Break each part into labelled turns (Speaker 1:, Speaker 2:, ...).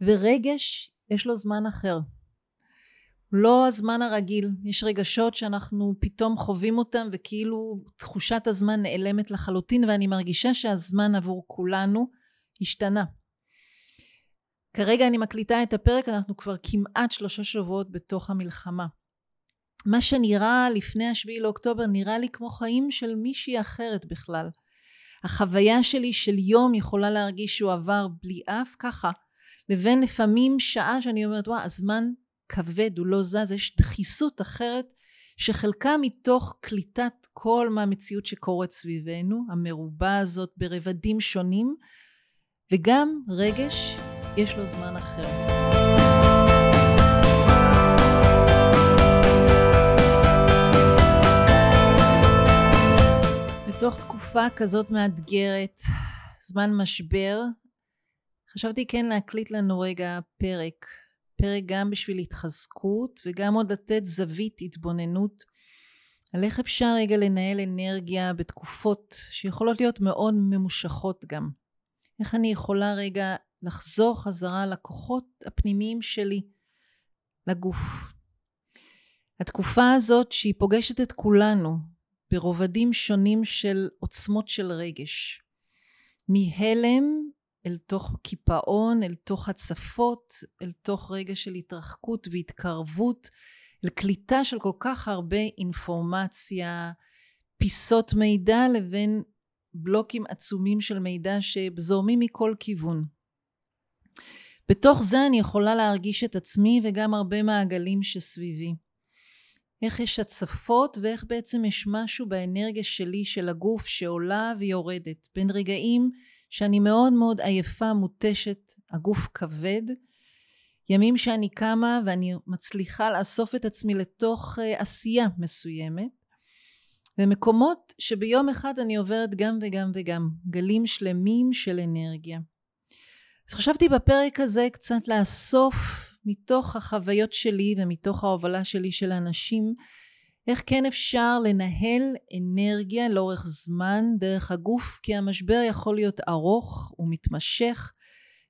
Speaker 1: ורגש יש לו זמן אחר. לא הזמן הרגיל, יש רגשות שאנחנו פתאום חווים אותם וכאילו תחושת הזמן נעלמת לחלוטין ואני מרגישה שהזמן עבור כולנו השתנה. כרגע אני מקליטה את הפרק, אנחנו כבר כמעט שלושה שבועות בתוך המלחמה. מה שנראה לפני השביעי לאוקטובר נראה לי כמו חיים של מישהי אחרת בכלל. החוויה שלי של יום יכולה להרגיש שהוא עבר בלי אף ככה, לבין לפעמים שעה שאני אומרת וואה הזמן כבד הוא לא זז יש דחיסות אחרת שחלקה מתוך קליטת כל מהמציאות שקורית סביבנו המרובה הזאת ברבדים שונים וגם רגש יש לו זמן אחר. בתוך תקופה כזאת מאתגרת, זמן משבר, חשבתי כן להקליט לנו רגע פרק. פרק גם בשביל התחזקות וגם עוד לתת זווית התבוננות על איך אפשר רגע לנהל אנרגיה בתקופות שיכולות להיות מאוד ממושכות גם. איך אני יכולה רגע לחזור חזרה לכוחות הפנימיים שלי, לגוף. התקופה הזאת שהיא פוגשת את כולנו ברובדים שונים של עוצמות של רגש. מהלם אל תוך קיפאון, אל תוך הצפות, אל תוך רגע של התרחקות והתקרבות, לקליטה של כל כך הרבה אינפורמציה, פיסות מידע לבין בלוקים עצומים של מידע שזורמים מכל כיוון. בתוך זה אני יכולה להרגיש את עצמי וגם הרבה מעגלים שסביבי. איך יש הצפות ואיך בעצם יש משהו באנרגיה שלי של הגוף שעולה ויורדת בין רגעים שאני מאוד מאוד עייפה מותשת הגוף כבד. ימים שאני קמה ואני מצליחה לאסוף את עצמי לתוך uh, עשייה מסוימת. ומקומות שביום אחד אני עוברת גם וגם וגם גלים שלמים של אנרגיה. אז חשבתי בפרק הזה קצת לאסוף מתוך החוויות שלי ומתוך ההובלה שלי של אנשים איך כן אפשר לנהל אנרגיה לאורך זמן דרך הגוף כי המשבר יכול להיות ארוך ומתמשך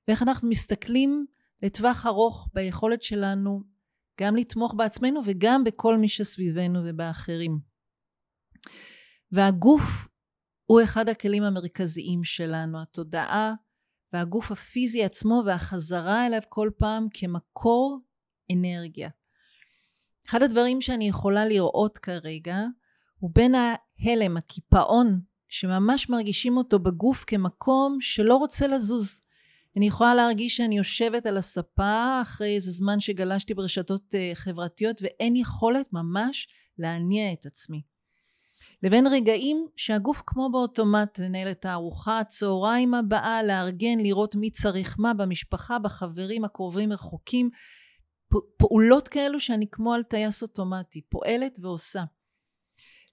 Speaker 1: ואיך אנחנו מסתכלים לטווח ארוך ביכולת שלנו גם לתמוך בעצמנו וגם בכל מי שסביבנו ובאחרים. והגוף הוא אחד הכלים המרכזיים שלנו, התודעה והגוף הפיזי עצמו והחזרה אליו כל פעם כמקור אנרגיה. אחד הדברים שאני יכולה לראות כרגע הוא בין ההלם, הקיפאון, שממש מרגישים אותו בגוף כמקום שלא רוצה לזוז. אני יכולה להרגיש שאני יושבת על הספה אחרי איזה זמן שגלשתי ברשתות אה, חברתיות ואין יכולת ממש להניע את עצמי. לבין רגעים שהגוף כמו באוטומט לנהל את הארוחה הצהריים הבאה, לארגן, לראות מי צריך מה במשפחה, בחברים הקרובים רחוקים, פעולות כאלו שאני כמו על טייס אוטומטי, פועלת ועושה.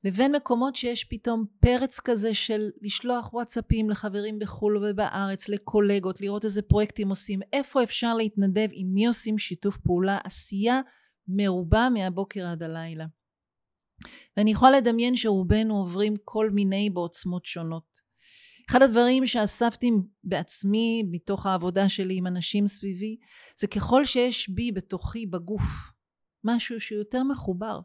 Speaker 1: לבין מקומות שיש פתאום פרץ כזה של לשלוח וואטסאפים לחברים בחו"ל ובארץ, לקולגות, לראות איזה פרויקטים עושים, איפה אפשר להתנדב, עם מי עושים שיתוף פעולה, עשייה מרובה מהבוקר עד הלילה. ואני יכולה לדמיין שרובנו עוברים כל מיני בעוצמות שונות. אחד הדברים שאספתי בעצמי מתוך העבודה שלי עם אנשים סביבי זה ככל שיש בי בתוכי בגוף משהו שיותר מחובר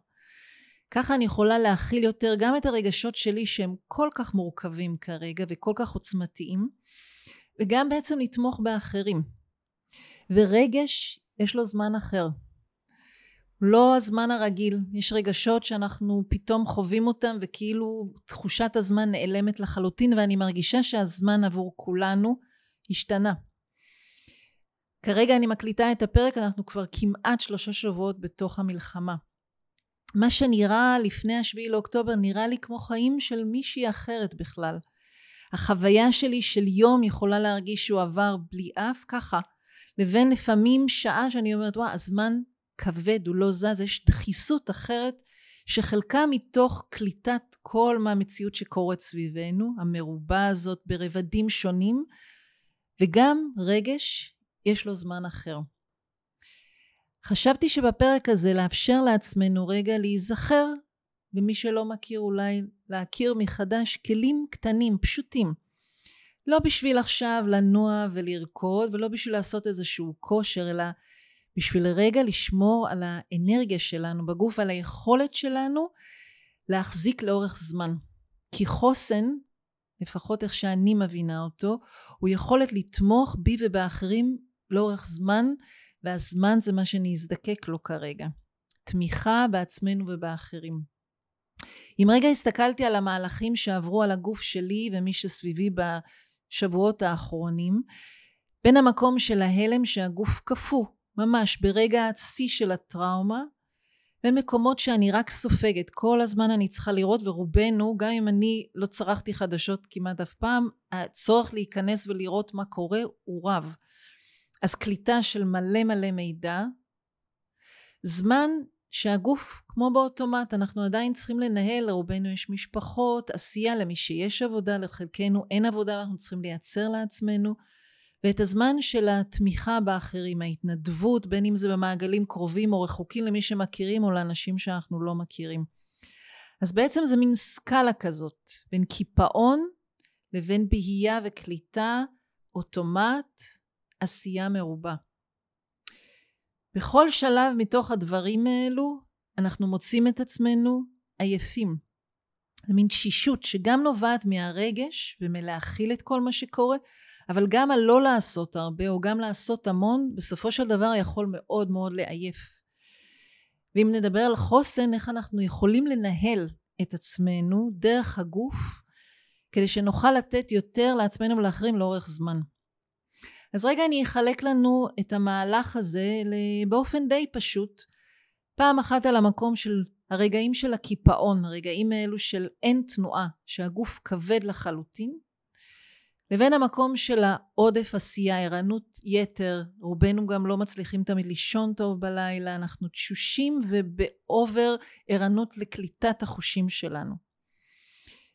Speaker 1: ככה אני יכולה להכיל יותר גם את הרגשות שלי שהם כל כך מורכבים כרגע וכל כך עוצמתיים וגם בעצם לתמוך באחרים. ורגש יש לו זמן אחר לא הזמן הרגיל, יש רגשות שאנחנו פתאום חווים אותם וכאילו תחושת הזמן נעלמת לחלוטין ואני מרגישה שהזמן עבור כולנו השתנה. כרגע אני מקליטה את הפרק, אנחנו כבר כמעט שלושה שבועות בתוך המלחמה. מה שנראה לפני השביעי לאוקטובר נראה לי כמו חיים של מישהי אחרת בכלל. החוויה שלי של יום יכולה להרגיש שהוא עבר בלי אף ככה, לבין לפעמים שעה שאני אומרת וואה הזמן כבד, הוא לא זז, יש דחיסות אחרת שחלקה מתוך קליטת כל מהמציאות שקורית סביבנו, המרובה הזאת ברבדים שונים, וגם רגש יש לו זמן אחר. חשבתי שבפרק הזה לאפשר לעצמנו רגע להיזכר, ומי שלא מכיר אולי להכיר מחדש, כלים קטנים, פשוטים, לא בשביל עכשיו לנוע ולרקוד ולא בשביל לעשות איזשהו כושר אלא בשביל רגע לשמור על האנרגיה שלנו בגוף ועל היכולת שלנו להחזיק לאורך זמן. כי חוסן לפחות איך שאני מבינה אותו הוא יכולת לתמוך בי ובאחרים לאורך זמן והזמן זה מה שאני אזדקק לו כרגע. תמיכה בעצמנו ובאחרים. אם רגע הסתכלתי על המהלכים שעברו על הגוף שלי ומי שסביבי בשבועות האחרונים, בין המקום של ההלם שהגוף קפוא, ממש ברגע השיא של הטראומה, בין מקומות שאני רק סופגת, כל הזמן אני צריכה לראות, ורובנו, גם אם אני לא צרכתי חדשות כמעט אף פעם, הצורך להיכנס ולראות מה קורה הוא רב. אז קליטה של מלא מלא מידע, זמן שהגוף כמו באוטומט אנחנו עדיין צריכים לנהל לרובנו יש משפחות עשייה למי שיש עבודה לחלקנו אין עבודה אנחנו צריכים לייצר לעצמנו ואת הזמן של התמיכה באחרים ההתנדבות בין אם זה במעגלים קרובים או רחוקים למי שמכירים או לאנשים שאנחנו לא מכירים אז בעצם זה מין סקאלה כזאת בין קיפאון לבין בהייה וקליטה אוטומט עשייה מרובה בכל שלב מתוך הדברים האלו אנחנו מוצאים את עצמנו עייפים. זה מין תשישות שגם נובעת מהרגש ומלהכיל את כל מה שקורה, אבל גם הלא לעשות הרבה או גם לעשות המון, בסופו של דבר יכול מאוד מאוד לעייף. ואם נדבר על חוסן, איך אנחנו יכולים לנהל את עצמנו דרך הגוף, כדי שנוכל לתת יותר לעצמנו ולאחרים לאורך זמן. אז רגע אני אחלק לנו את המהלך הזה באופן די פשוט. פעם אחת על המקום של הרגעים של הקיפאון, הרגעים האלו של אין תנועה, שהגוף כבד לחלוטין, לבין המקום של העודף עשייה, ערנות יתר, רובנו גם לא מצליחים תמיד לישון טוב בלילה, אנחנו תשושים ובאובר ערנות לקליטת החושים שלנו.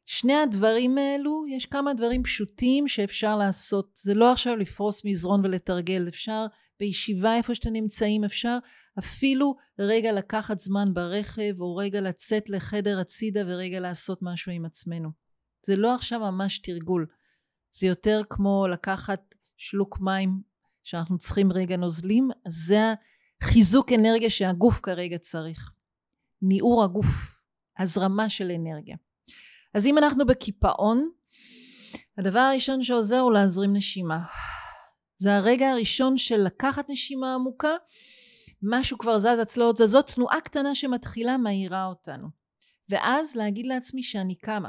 Speaker 1: שני הדברים האלו יש כמה דברים פשוטים שאפשר לעשות. זה לא עכשיו לפרוס מזרון ולתרגל אפשר בישיבה איפה שאתם נמצאים אפשר אפילו רגע לקחת זמן ברכב או רגע לצאת לחדר הצידה ורגע לעשות משהו עם עצמנו. זה לא עכשיו ממש תרגול זה יותר כמו לקחת שלוק מים שאנחנו צריכים רגע נוזלים אז זה החיזוק אנרגיה שהגוף כרגע צריך ניעור הגוף הזרמה של אנרגיה אז אם אנחנו בקיפאון, הדבר הראשון שעוזר הוא להזרים נשימה. זה הרגע הראשון של לקחת נשימה עמוקה, משהו כבר זז הצלעות זזות, תנועה קטנה שמתחילה מאירה אותנו. ואז להגיד לעצמי שאני קמה.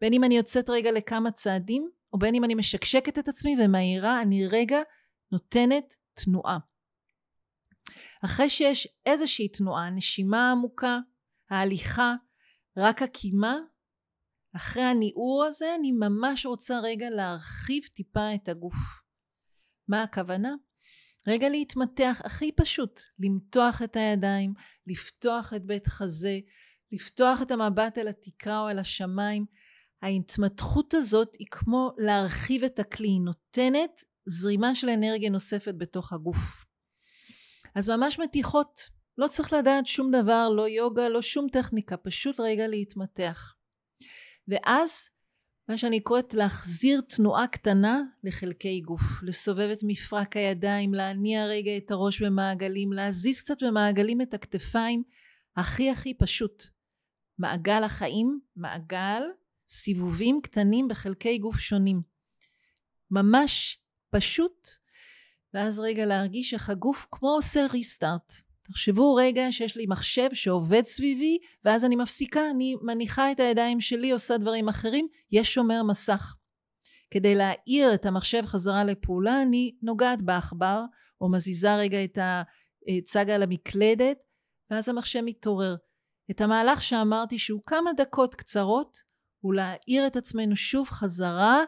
Speaker 1: בין אם אני יוצאת רגע לכמה צעדים, או בין אם אני משקשקת את עצמי ומאירה, אני רגע נותנת תנועה. אחרי שיש איזושהי תנועה, נשימה עמוקה, ההליכה, רק הקימה, אחרי הניעור הזה אני ממש רוצה רגע להרחיב טיפה את הגוף. מה הכוונה? רגע להתמתח הכי פשוט, למתוח את הידיים, לפתוח את בית חזה, לפתוח את המבט אל התקרה או אל השמיים. ההתמתחות הזאת היא כמו להרחיב את הכלי, היא נותנת זרימה של אנרגיה נוספת בתוך הגוף. אז ממש מתיחות, לא צריך לדעת שום דבר, לא יוגה, לא שום טכניקה, פשוט רגע להתמתח. ואז מה שאני קוראת להחזיר תנועה קטנה לחלקי גוף, לסובב את מפרק הידיים, להניע רגע את הראש במעגלים, להזיז קצת במעגלים את הכתפיים, הכי הכי פשוט. מעגל החיים, מעגל סיבובים קטנים בחלקי גוף שונים. ממש פשוט, ואז רגע להרגיש איך הגוף כמו עושה ריסטארט. תחשבו רגע שיש לי מחשב שעובד סביבי ואז אני מפסיקה, אני מניחה את הידיים שלי, עושה דברים אחרים, יש שומר מסך. כדי להעיר את המחשב חזרה לפעולה אני נוגעת בעכבר או מזיזה רגע את הצג על המקלדת ואז המחשב מתעורר. את המהלך שאמרתי שהוא כמה דקות קצרות הוא להעיר את עצמנו שוב חזרה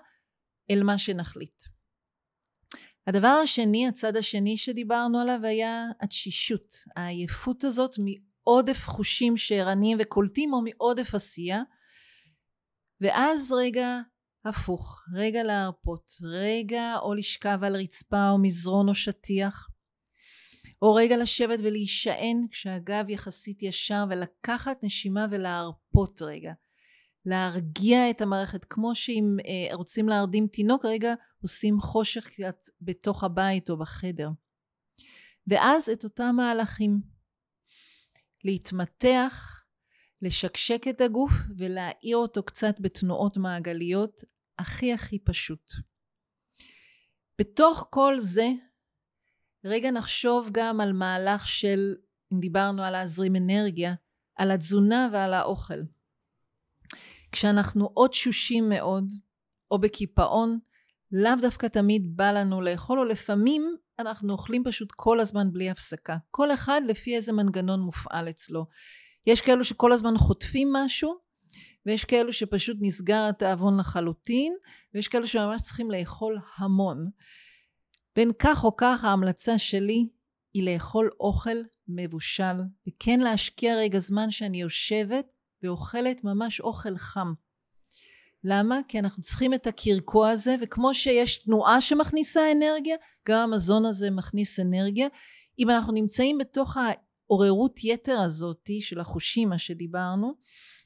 Speaker 1: אל מה שנחליט. הדבר השני, הצד השני שדיברנו עליו היה התשישות, העייפות הזאת מעודף חושים שערניים וקולטים או מעודף עשייה. ואז רגע הפוך, רגע להרפות, רגע או לשכב על רצפה או מזרון או שטיח או רגע לשבת ולהישען כשהגב יחסית ישר ולקחת נשימה ולהרפות רגע להרגיע את המערכת, כמו שאם אה, רוצים להרדים תינוק, רגע עושים חושך קצת בתוך הבית או בחדר. ואז את אותם מהלכים. להתמתח, לשקשק את הגוף ולהעיר אותו קצת בתנועות מעגליות, הכי הכי פשוט. בתוך כל זה, רגע נחשוב גם על מהלך של, אם דיברנו על להזרים אנרגיה, על התזונה ועל האוכל. כשאנחנו או תשושים מאוד, או בקיפאון, לאו דווקא תמיד בא לנו לאכול, או לפעמים אנחנו אוכלים פשוט כל הזמן בלי הפסקה. כל אחד לפי איזה מנגנון מופעל אצלו. יש כאלו שכל הזמן חוטפים משהו, ויש כאלו שפשוט נסגר התיאבון לחלוטין, ויש כאלו שממש צריכים לאכול המון. בין כך או כך ההמלצה שלי היא לאכול אוכל מבושל, וכן להשקיע רגע זמן שאני יושבת ואוכלת ממש אוכל חם. למה? כי אנחנו צריכים את הקרקוע הזה, וכמו שיש תנועה שמכניסה אנרגיה, גם המזון הזה מכניס אנרגיה. אם אנחנו נמצאים בתוך העוררות יתר הזאתי של החושים, מה שדיברנו,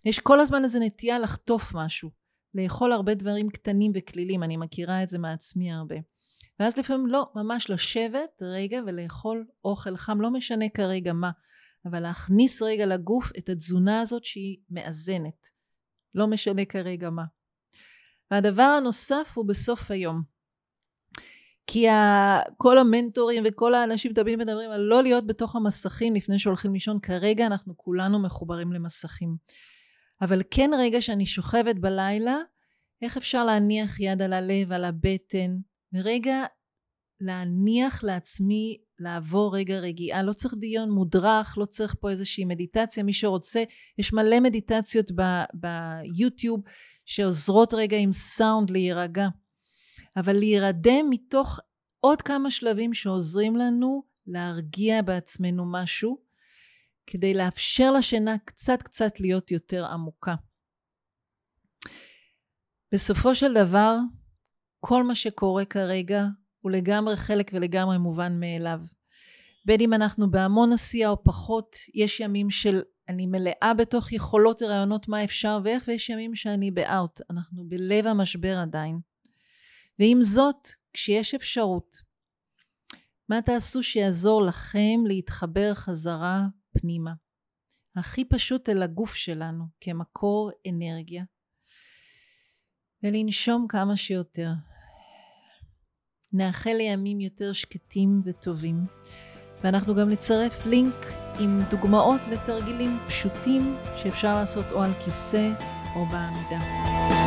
Speaker 1: יש כל הזמן איזו נטייה לחטוף משהו, לאכול הרבה דברים קטנים וכלילים, אני מכירה את זה מעצמי הרבה. ואז לפעמים לא, ממש לשבת רגע ולאכול אוכל חם, לא משנה כרגע מה, אבל להכניס רגע לגוף את התזונה הזאת שהיא מאזנת. לא משנה כרגע מה. והדבר הנוסף הוא בסוף היום. כי ה... כל המנטורים וכל האנשים תמיד מדברים על לא להיות בתוך המסכים לפני שהולכים לישון. כרגע אנחנו כולנו מחוברים למסכים. אבל כן רגע שאני שוכבת בלילה, איך אפשר להניח יד על הלב, על הבטן, ורגע להניח לעצמי לעבור רגע רגיעה. לא צריך דיון מודרך, לא צריך פה איזושהי מדיטציה. מי שרוצה, יש מלא מדיטציות ביוטיוב שעוזרות רגע עם סאונד להירגע. אבל להירדם מתוך עוד כמה שלבים שעוזרים לנו להרגיע בעצמנו משהו, כדי לאפשר לשינה קצת קצת להיות יותר עמוקה. בסופו של דבר, כל מה שקורה כרגע הוא לגמרי חלק ולגמרי מובן מאליו. בין אם אנחנו בהמון עשייה או פחות, יש ימים של אני מלאה בתוך יכולות ורעיונות מה אפשר ואיך, ויש ימים שאני באאוט. אנחנו בלב המשבר עדיין. ועם זאת, כשיש אפשרות, מה תעשו שיעזור לכם להתחבר חזרה פנימה? הכי פשוט אל הגוף שלנו כמקור אנרגיה, ולנשום כמה שיותר. נאחל לימים יותר שקטים וטובים. ואנחנו גם נצרף לינק עם דוגמאות לתרגילים פשוטים שאפשר לעשות או על כיסא או בעמידה.